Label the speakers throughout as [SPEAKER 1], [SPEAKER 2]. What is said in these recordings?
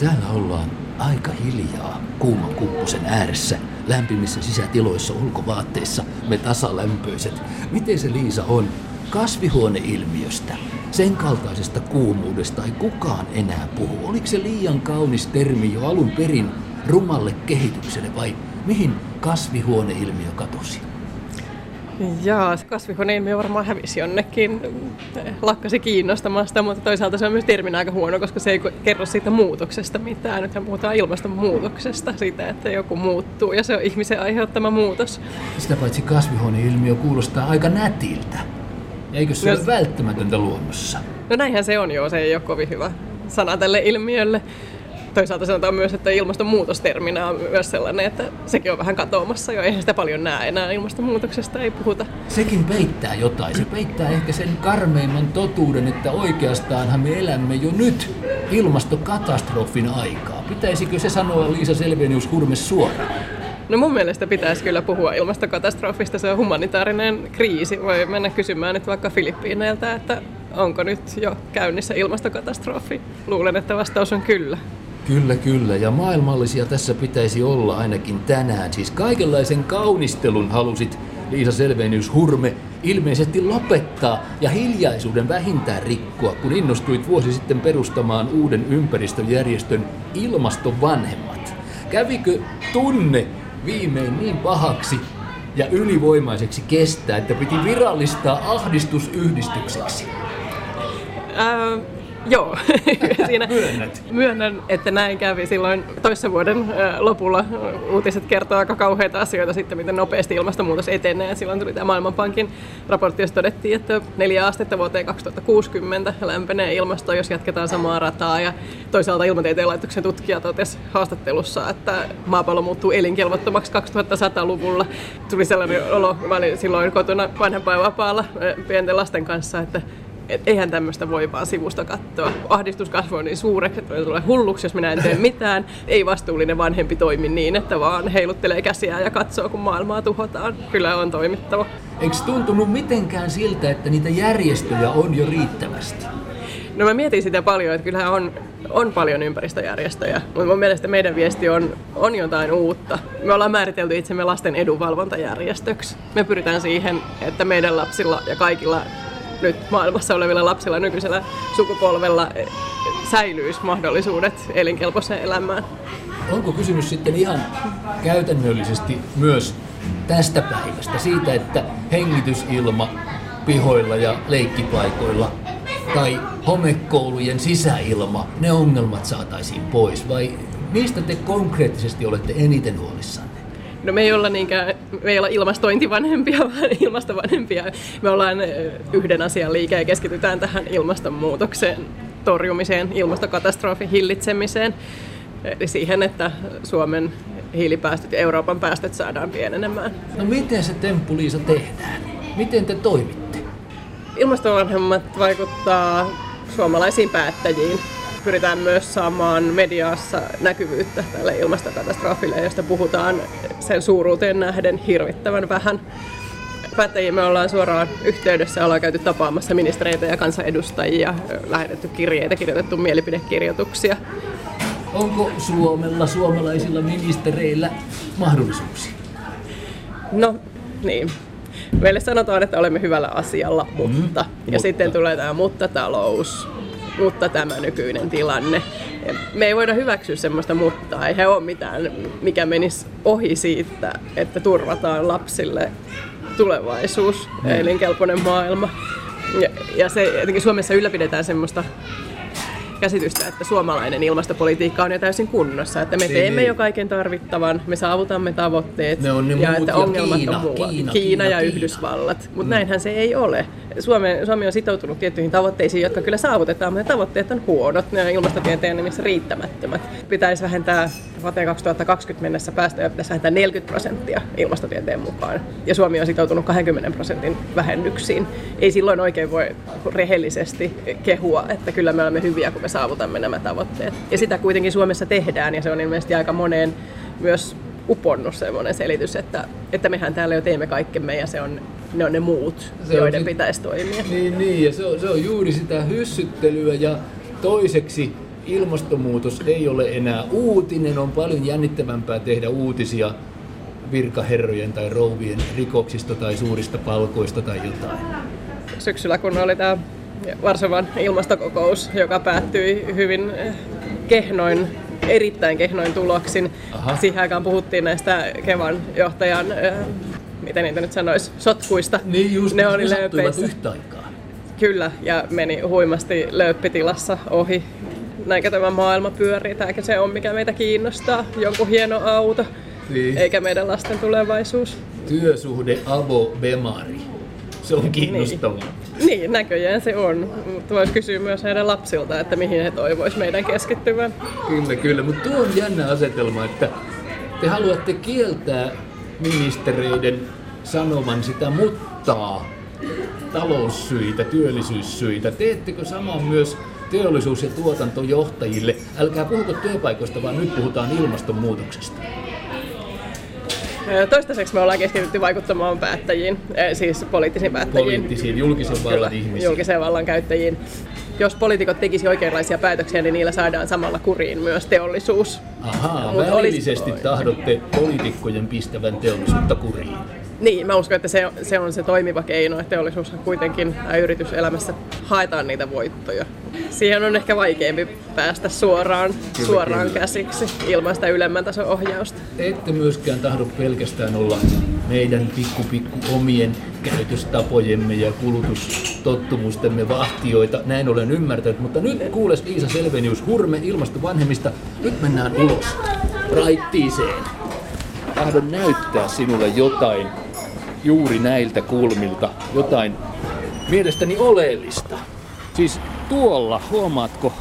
[SPEAKER 1] Täällä ollaan aika hiljaa kuuman kupposen ääressä, lämpimissä sisätiloissa ulkovaatteissa, me tasalämpöiset. Miten se Liisa on kasvihuoneilmiöstä? Sen kaltaisesta kuumuudesta ei kukaan enää puhu. Oliko se liian kaunis termi jo alun perin rumalle kehitykselle vai mihin kasvihuoneilmiö katosi?
[SPEAKER 2] Jaa, kasvihuoneilmiö varmaan hävisi jonnekin, lakkasi kiinnostamasta, mutta toisaalta se on myös terminä aika huono, koska se ei kerro siitä muutoksesta mitään. Nythän puhutaan ilmastonmuutoksesta, siitä, että joku muuttuu ja se on ihmisen aiheuttama muutos.
[SPEAKER 1] Sitä paitsi kasvihuoneilmiö kuulostaa aika nätiltä. Eikö se no, ole välttämätöntä luonnossa?
[SPEAKER 2] No näinhän se on jo, se ei ole kovin hyvä sana tälle ilmiölle toisaalta sanotaan myös, että ilmastonmuutosterminä on myös sellainen, että sekin on vähän katoamassa jo. Eihän sitä paljon näe enää ilmastonmuutoksesta, ei puhuta.
[SPEAKER 1] Sekin peittää jotain. Se peittää ehkä sen karmeimman totuuden, että oikeastaanhan me elämme jo nyt ilmastokatastrofin aikaa. Pitäisikö se sanoa Liisa Selvenius Hurme suoraan?
[SPEAKER 2] No mun mielestä pitäisi kyllä puhua ilmastokatastrofista, se on humanitaarinen kriisi. Voi mennä kysymään nyt vaikka Filippiineiltä, että onko nyt jo käynnissä ilmastokatastrofi. Luulen, että vastaus on kyllä.
[SPEAKER 1] Kyllä, kyllä. Ja maailmallisia tässä pitäisi olla ainakin tänään. Siis kaikenlaisen kaunistelun halusit Liisa Selvenius Hurme ilmeisesti lopettaa ja hiljaisuuden vähintään rikkoa, kun innostuit vuosi sitten perustamaan uuden ympäristöjärjestön Ilmastovanhemmat. Kävikö tunne viimein niin pahaksi ja ylivoimaiseksi kestää, että piti virallistaa ahdistusyhdistykseksi?
[SPEAKER 2] Äh, Joo, siinä
[SPEAKER 1] Myönnät.
[SPEAKER 2] myönnän, että näin kävi silloin toissa vuoden lopulla. Uutiset kertoo aika kauheita asioita sitten, miten nopeasti ilmastonmuutos etenee. Silloin tuli tämä Maailmanpankin raportti, jossa todettiin, että neljä astetta vuoteen 2060 lämpenee ilmasto, jos jatketaan samaa rataa. Ja toisaalta Ilmatieteen laitoksen tutkija totesi haastattelussa, että maapallo muuttuu elinkelvottomaksi 2100-luvulla. Tuli sellainen olo, mä olin silloin kotona vanhempainvapaalla pienten lasten kanssa, että et eihän tämmöistä voi vaan sivusta katsoa. Ahdistus kasvoi niin suureksi, että tulee hulluksi, jos minä en tee mitään. Ei vastuullinen vanhempi toimi niin, että vaan heiluttelee käsiä ja katsoo, kun maailmaa tuhotaan. Kyllä on toimittava.
[SPEAKER 1] Eikö tuntunut mitenkään siltä, että niitä järjestöjä on jo riittävästi?
[SPEAKER 2] No mä mietin sitä paljon, että kyllähän on, on paljon ympäristöjärjestöjä, mutta mun mielestä meidän viesti on, on jotain uutta. Me ollaan määritelty itsemme lasten edunvalvontajärjestöksi. Me pyritään siihen, että meidän lapsilla ja kaikilla nyt maailmassa olevilla lapsilla nykyisellä sukupolvella eh, säilyisi mahdollisuudet elinkelpoiseen elämään.
[SPEAKER 1] Onko kysymys sitten ihan käytännöllisesti myös tästä päivästä, siitä, että hengitysilma pihoilla ja leikkipaikoilla tai homekoulujen sisäilma, ne ongelmat saataisiin pois vai mistä te konkreettisesti olette eniten huolissanne?
[SPEAKER 2] No me ei olla, niinkään, me ei olla ilmastointivanhempia, vaan ilmastovanhempia. Me ollaan yhden asian liike ja keskitytään tähän ilmastonmuutokseen torjumiseen, ilmastokatastrofin hillitsemiseen. Eli siihen, että Suomen hiilipäästöt ja Euroopan päästöt saadaan pienenemään.
[SPEAKER 1] No miten se temppu, Liisa, tehdään? Miten te toimitte?
[SPEAKER 2] Ilmastovanhemmat vaikuttaa suomalaisiin päättäjiin pyritään myös saamaan mediassa näkyvyyttä tälle ilmastokatastrofille, josta puhutaan sen suuruuteen nähden hirvittävän vähän. Päättäjiä me ollaan suoraan yhteydessä, ollaan käyty tapaamassa ministereitä ja kansanedustajia, lähetetty kirjeitä, kirjoitettu mielipidekirjoituksia.
[SPEAKER 1] Onko Suomella, suomalaisilla ministereillä mahdollisuuksia?
[SPEAKER 2] No niin, meille sanotaan, että olemme hyvällä asialla, mutta. Mm, ja mutta. sitten tulee tämä mutta-talous, mutta tämä nykyinen tilanne. Me ei voida hyväksyä semmoista mutta, ei ole mitään, mikä menisi ohi siitä, että turvataan lapsille tulevaisuus, mm. elinkelpoinen maailma. Ja, ja se jotenkin Suomessa ylläpidetään semmoista käsitystä, että suomalainen ilmastopolitiikka on jo täysin kunnossa, että me niin, teemme niin. jo kaiken tarvittavan, me saavutamme tavoitteet
[SPEAKER 1] ne on ne
[SPEAKER 2] ja että ongelmat
[SPEAKER 1] Kiina,
[SPEAKER 2] on muualla.
[SPEAKER 1] Kiina,
[SPEAKER 2] Kiina, ja
[SPEAKER 1] Kiina.
[SPEAKER 2] Yhdysvallat, mutta mm. näinhän se ei ole. Suomi, Suomi on sitoutunut tiettyihin tavoitteisiin, jotka kyllä saavutetaan, mutta ne tavoitteet on huonot, ne on ilmastotieteen nimissä riittämättömät. Pitäisi vähentää vuoteen 2020 mennessä päästöjä pitäisi vähentää 40 prosenttia ilmastotieteen mukaan. Ja Suomi on sitoutunut 20 prosentin vähennyksiin. Ei silloin oikein voi rehellisesti kehua, että kyllä me olemme hyviä, kun me saavutamme nämä tavoitteet. Ja sitä kuitenkin Suomessa tehdään, ja se on ilmeisesti aika moneen myös uponnut semmoinen selitys, että, että mehän täällä jo teemme kaikkemme ja se on, ne on ne muut, se joiden sit, pitäisi toimia.
[SPEAKER 1] Niin, niin ja se on, se on juuri sitä hyssyttelyä ja toiseksi ilmastonmuutos ei ole enää uutinen, on paljon jännittävämpää tehdä uutisia virkaherrojen tai rouvien rikoksista tai suurista palkoista tai jotain.
[SPEAKER 2] Syksyllä kun oli tämä Varsovan ilmastokokous, joka päättyi hyvin kehnoin, erittäin kehnoin tuloksin. Aha. Siihen aikaan puhuttiin näistä Kevan johtajan, miten niitä nyt sanoisi, sotkuista.
[SPEAKER 1] Niin just, ne oli lööpeissä. yhtä aikaa.
[SPEAKER 2] Kyllä, ja meni huimasti lööppitilassa ohi. Näinkö tämä maailma pyörii, tämäkö se on, mikä meitä kiinnostaa, jonkun hieno auto, niin. eikä meidän lasten tulevaisuus.
[SPEAKER 1] Työsuhde Avo Bemari. Se on kiinnostavaa.
[SPEAKER 2] Niin. niin, näköjään se on. Mutta voisi kysyä myös heidän lapsilta, että mihin he toivois meidän keskittyvän.
[SPEAKER 1] Kyllä, kyllä. Mutta tuo on jännä asetelma, että te haluatte kieltää ministereiden sanoman sitä muttaa taloussyitä, työllisyyssyitä. Teettekö saman myös teollisuus- ja tuotantojohtajille? Älkää puhuko työpaikoista, vaan nyt puhutaan ilmastonmuutoksesta.
[SPEAKER 2] Toistaiseksi me ollaan keskitytty vaikuttamaan päättäjiin, siis poliittisiin päättäjiin.
[SPEAKER 1] Poliittisiin, julkisen vallan ihmisiin.
[SPEAKER 2] Julkisen vallan käyttäjiin. Jos poliitikot tekisi oikeanlaisia päätöksiä, niin niillä saadaan samalla kuriin myös teollisuus.
[SPEAKER 1] Ahaa, välillisesti olisi... tahdotte poliitikkojen pistävän teollisuutta kuriin.
[SPEAKER 2] Niin, mä uskon, että se, se on se toimiva keino, että teollisuus kuitenkin yrityselämässä haetaan niitä voittoja. Siihen on ehkä vaikeampi päästä suoraan, kyllä, suoraan kyllä. käsiksi ilman sitä ylemmän tason ohjausta.
[SPEAKER 1] Ette myöskään tahdo pelkästään olla meidän pikku pikku omien käytöstapojemme ja kulutustottumustemme vahtioita. Näin olen ymmärtänyt, mutta nyt kuules Iisa Selvenius Hurme ilmastovanhemmista. Nyt mennään ulos raittiiseen. Tahdon näyttää sinulle jotain juuri näiltä kulmilta jotain mielestäni oleellista. Siis tuolla, huomaatko,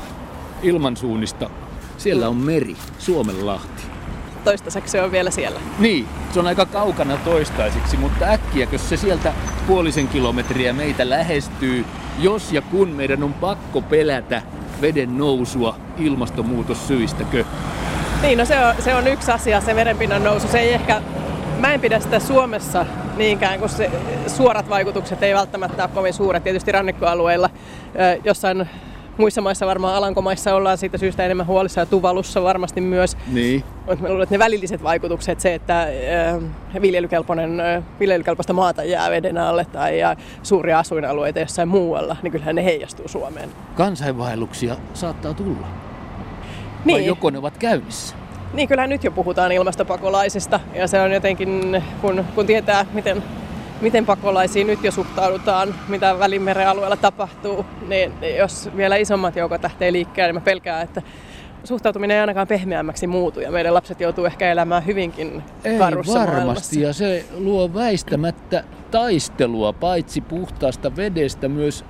[SPEAKER 1] ilmansuunnista, siellä on meri, Suomenlahti.
[SPEAKER 2] Toistaiseksi se on vielä siellä.
[SPEAKER 1] Niin, se on aika kaukana toistaiseksi, mutta äkkiäkö se sieltä puolisen kilometriä meitä lähestyy, jos ja kun meidän on pakko pelätä veden nousua ilmastonmuutossyistäkö?
[SPEAKER 2] Niin, no se on, se on yksi asia, se merenpinnan nousu. Se ei ehkä, mä en pidä sitä Suomessa niinkään, kun se, suorat vaikutukset ei välttämättä ole kovin suuret. Tietysti rannikkoalueilla jossain muissa maissa varmaan Alankomaissa ollaan siitä syystä enemmän huolissa ja Tuvalussa varmasti myös.
[SPEAKER 1] Niin.
[SPEAKER 2] Mutta mä luulen, että ne välilliset vaikutukset, se, että viljelykelpoinen, viljelykelpoista maata jää veden alle tai ja suuria asuinalueita jossain muualla, niin kyllähän ne heijastuu Suomeen.
[SPEAKER 1] Kansainvaelluksia saattaa tulla. Niin. Vai joko ne ovat käynnissä?
[SPEAKER 2] Niin, kyllä nyt jo puhutaan ilmastopakolaisista ja se on jotenkin, kun, kun tietää, miten, miten pakolaisiin nyt jo suhtaudutaan, mitä Välimeren alueella tapahtuu, niin jos vielä isommat joukot lähtee liikkeelle, niin mä pelkään, että suhtautuminen ei ainakaan pehmeämmäksi muutu ja meidän lapset joutuu ehkä elämään hyvinkin karussa
[SPEAKER 1] Ei varmasti
[SPEAKER 2] maailmassa.
[SPEAKER 1] ja se luo väistämättä taistelua paitsi puhtaasta vedestä myös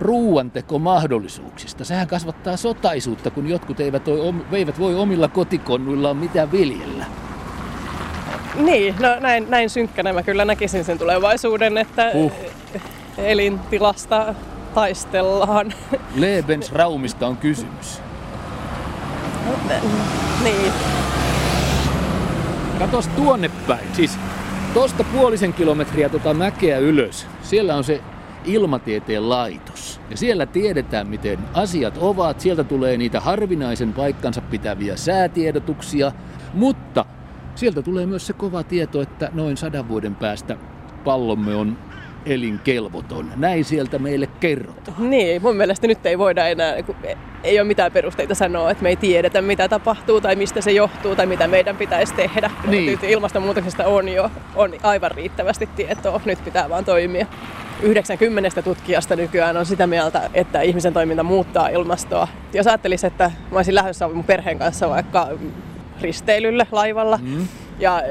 [SPEAKER 1] ruuantekomahdollisuuksista. Sehän kasvattaa sotaisuutta, kun jotkut eivät, eivät voi omilla kotikonnuillaan mitään viljellä.
[SPEAKER 2] Niin, no näin, näin synkkänä mä kyllä näkisin sen tulevaisuuden, että uh. elintilasta taistellaan.
[SPEAKER 1] Lebensraumista on kysymys.
[SPEAKER 2] niin.
[SPEAKER 1] Katos tuonne päin. Siis tosta puolisen kilometriä tota mäkeä ylös. Siellä on se ilmatieteen laitos. Ja siellä tiedetään, miten asiat ovat. Sieltä tulee niitä harvinaisen paikkansa pitäviä säätiedotuksia. Mutta sieltä tulee myös se kova tieto, että noin sadan vuoden päästä pallomme on elinkelvoton. Näin sieltä meille kerrotaan.
[SPEAKER 2] Niin, mun mielestä nyt ei voida enää, ei ole mitään perusteita sanoa, että me ei tiedetä mitä tapahtuu tai mistä se johtuu tai mitä meidän pitäisi tehdä. Niin. Ilmastonmuutoksesta on jo on aivan riittävästi tietoa, nyt pitää vaan toimia. 90 tutkijasta nykyään on sitä mieltä, että ihmisen toiminta muuttaa ilmastoa. Jos ajattelisi, että mä olisin lähdössä mun perheen kanssa vaikka risteilylle laivalla, mm. ja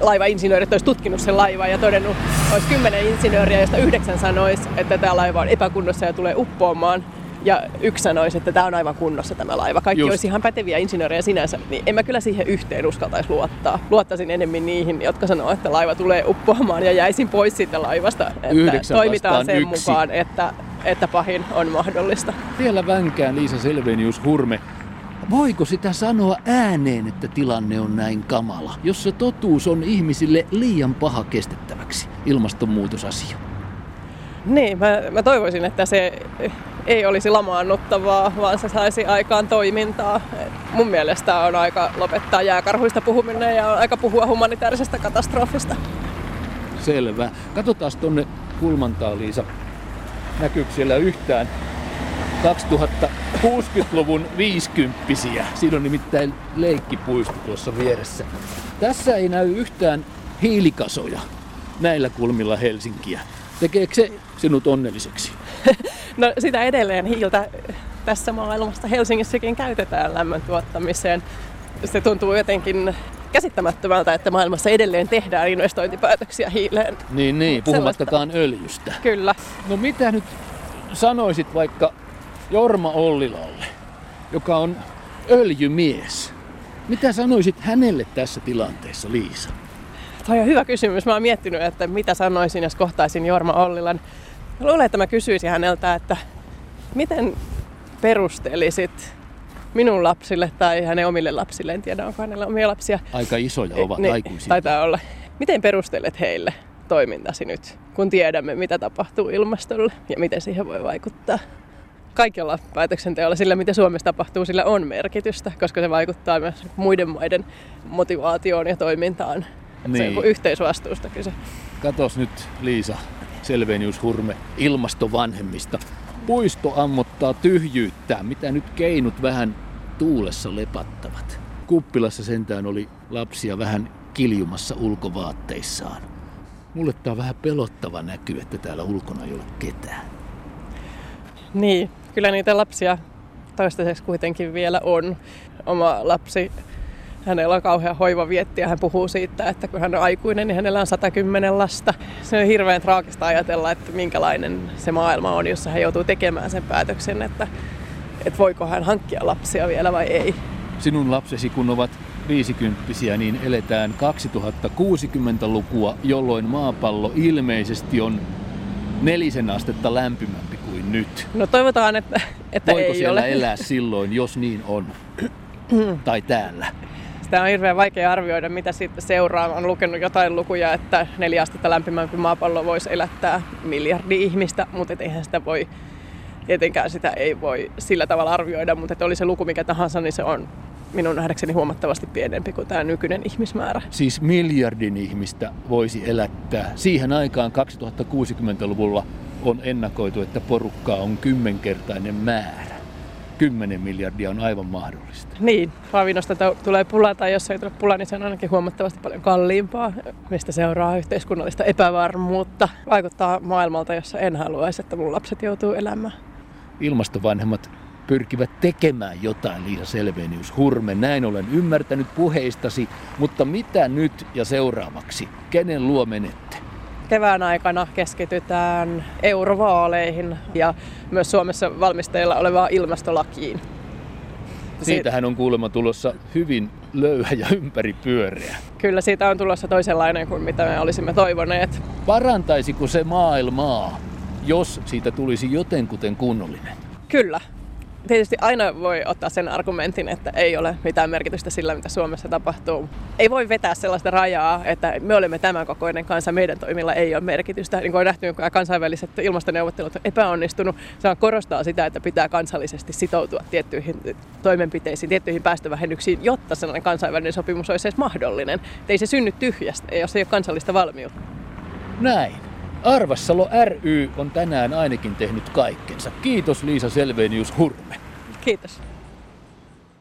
[SPEAKER 2] laivainsinöörit olisi tutkinut sen laivan ja todennut, olisi kymmenen insinööriä, joista yhdeksän sanoisi, että tämä laiva on epäkunnossa ja tulee uppoamaan, ja yksi sanoisi, että tämä on aivan kunnossa tämä laiva. Kaikki Just. olisi ihan päteviä insinöörejä sinänsä, niin en mä kyllä siihen yhteen uskaltaisi luottaa. Luottaisin enemmän niihin, jotka sanoo, että laiva tulee uppoamaan ja jäisin pois siitä laivasta. Että
[SPEAKER 1] Yhdeksän
[SPEAKER 2] toimitaan sen
[SPEAKER 1] yksi.
[SPEAKER 2] mukaan, että, että pahin on mahdollista.
[SPEAKER 1] Vielä vänkään Liisa Selvenius Hurme. Voiko sitä sanoa ääneen, että tilanne on näin kamala, jos se totuus on ihmisille liian paha kestettäväksi, ilmastonmuutosasia?
[SPEAKER 2] Niin, mä, mä toivoisin, että se ei olisi lamaannuttavaa, vaan se saisi aikaan toimintaa. Et mun mielestä on aika lopettaa jääkarhuista puhuminen ja on aika puhua humanitaarisesta katastrofista.
[SPEAKER 1] Selvä. Katsotaan tuonne kulmantaa, Liisa. Näkyykö siellä yhtään 2060-luvun viisikymppisiä? Siinä on nimittäin leikkipuisto tuossa vieressä. Tässä ei näy yhtään hiilikasoja näillä kulmilla Helsinkiä. Tekeekö se sinut onnelliseksi?
[SPEAKER 2] No sitä edelleen hiiltä tässä maailmassa Helsingissäkin käytetään lämmön tuottamiseen. Se tuntuu jotenkin käsittämättömältä, että maailmassa edelleen tehdään investointipäätöksiä hiileen.
[SPEAKER 1] Niin, niin, puhumattakaan öljystä.
[SPEAKER 2] Kyllä.
[SPEAKER 1] No mitä nyt sanoisit vaikka Jorma Ollilalle, joka on öljymies? Mitä sanoisit hänelle tässä tilanteessa, Liisa?
[SPEAKER 2] Toi on hyvä kysymys. Mä oon miettinyt, että mitä sanoisin, jos kohtaisin Jorma Ollilan. Mä luulen, että mä kysyisin häneltä, että miten perustelisit minun lapsille tai hänen omille lapsille, en tiedä onko hänellä omia lapsia.
[SPEAKER 1] Aika isoja ovat
[SPEAKER 2] niin,
[SPEAKER 1] aikuisia.
[SPEAKER 2] Taitaa olla. Miten perustelet heille toimintasi nyt, kun tiedämme, mitä tapahtuu ilmastolle ja miten siihen voi vaikuttaa? Kaikella päätöksenteolla, sillä mitä Suomessa tapahtuu, sillä on merkitystä, koska se vaikuttaa myös muiden maiden motivaatioon ja toimintaan. Niin. Se on yhteisvastuusta kyse.
[SPEAKER 1] Katos nyt, Liisa, Selvenius Hurme, ilmastovanhemmista. Puisto ammottaa tyhjyyttää, mitä nyt keinut vähän tuulessa lepattavat. Kuppilassa sentään oli lapsia vähän kiljumassa ulkovaatteissaan. Mulle tää on vähän pelottava näky, että täällä ulkona ei ole ketään.
[SPEAKER 2] Niin, kyllä niitä lapsia toistaiseksi kuitenkin vielä on. Oma lapsi, hänellä on kauhean hoiva vietti ja hän puhuu siitä, että kun hän on aikuinen, niin hänellä on 110 lasta. Se on hirveän traagista ajatella, että minkälainen se maailma on, jossa hän joutuu tekemään sen päätöksen, että, että voiko hän hankkia lapsia vielä vai ei.
[SPEAKER 1] Sinun lapsesi kun ovat viisikymppisiä, niin eletään 2060-lukua, jolloin maapallo ilmeisesti on nelisen astetta lämpimämpi kuin nyt.
[SPEAKER 2] No toivotaan, että, että
[SPEAKER 1] Voiko
[SPEAKER 2] ei
[SPEAKER 1] siellä
[SPEAKER 2] ole.
[SPEAKER 1] elää silloin, jos niin on? tai täällä?
[SPEAKER 2] Sitä on hirveän vaikea arvioida, mitä siitä seuraa. Olen lukenut jotain lukuja, että neljä astetta lämpimämpi maapallo voisi elättää miljardi ihmistä, mutta eihän sitä voi, tietenkään sitä ei voi sillä tavalla arvioida, mutta että oli se luku mikä tahansa, niin se on minun nähdäkseni huomattavasti pienempi kuin tämä nykyinen ihmismäärä.
[SPEAKER 1] Siis miljardin ihmistä voisi elättää. Siihen aikaan 2060-luvulla on ennakoitu, että porukkaa on kymmenkertainen määrä. 10 miljardia on aivan mahdollista.
[SPEAKER 2] Niin, ravinnosta tulee pula tai jos ei tule pula, niin se on ainakin huomattavasti paljon kalliimpaa, mistä seuraa yhteiskunnallista epävarmuutta. Vaikuttaa maailmalta, jossa en haluaisi, että mun lapset joutuu elämään.
[SPEAKER 1] Ilmastovanhemmat pyrkivät tekemään jotain, Liisa Selvenius Hurme. Näin olen ymmärtänyt puheistasi, mutta mitä nyt ja seuraavaksi? Kenen luo menette?
[SPEAKER 2] Kevään aikana keskitytään eurovaaleihin ja myös Suomessa valmisteilla olevaan ilmastolakiin.
[SPEAKER 1] Siitähän on kuulemma tulossa hyvin löyhä ja ympäripyöreä.
[SPEAKER 2] Kyllä siitä on tulossa toisenlainen kuin mitä me olisimme toivoneet.
[SPEAKER 1] Parantaisiko se maailmaa, jos siitä tulisi jotenkuten kunnollinen?
[SPEAKER 2] Kyllä. Tietysti aina voi ottaa sen argumentin, että ei ole mitään merkitystä sillä, mitä Suomessa tapahtuu. Ei voi vetää sellaista rajaa, että me olemme tämän kokoinen kansa, meidän toimilla ei ole merkitystä. Niin kuin on nähty, kun kansainväliset ilmastoneuvottelut on epäonnistunut, se on korostaa sitä, että pitää kansallisesti sitoutua tiettyihin toimenpiteisiin, tiettyihin päästövähennyksiin, jotta sellainen kansainvälinen sopimus olisi edes mahdollinen. Et ei se synny tyhjästä, jos ei ole kansallista valmiutta.
[SPEAKER 1] Näin. Arvassalo ry on tänään ainakin tehnyt kaikkensa. Kiitos Liisa Selvenius Hurme.
[SPEAKER 2] Kiitos.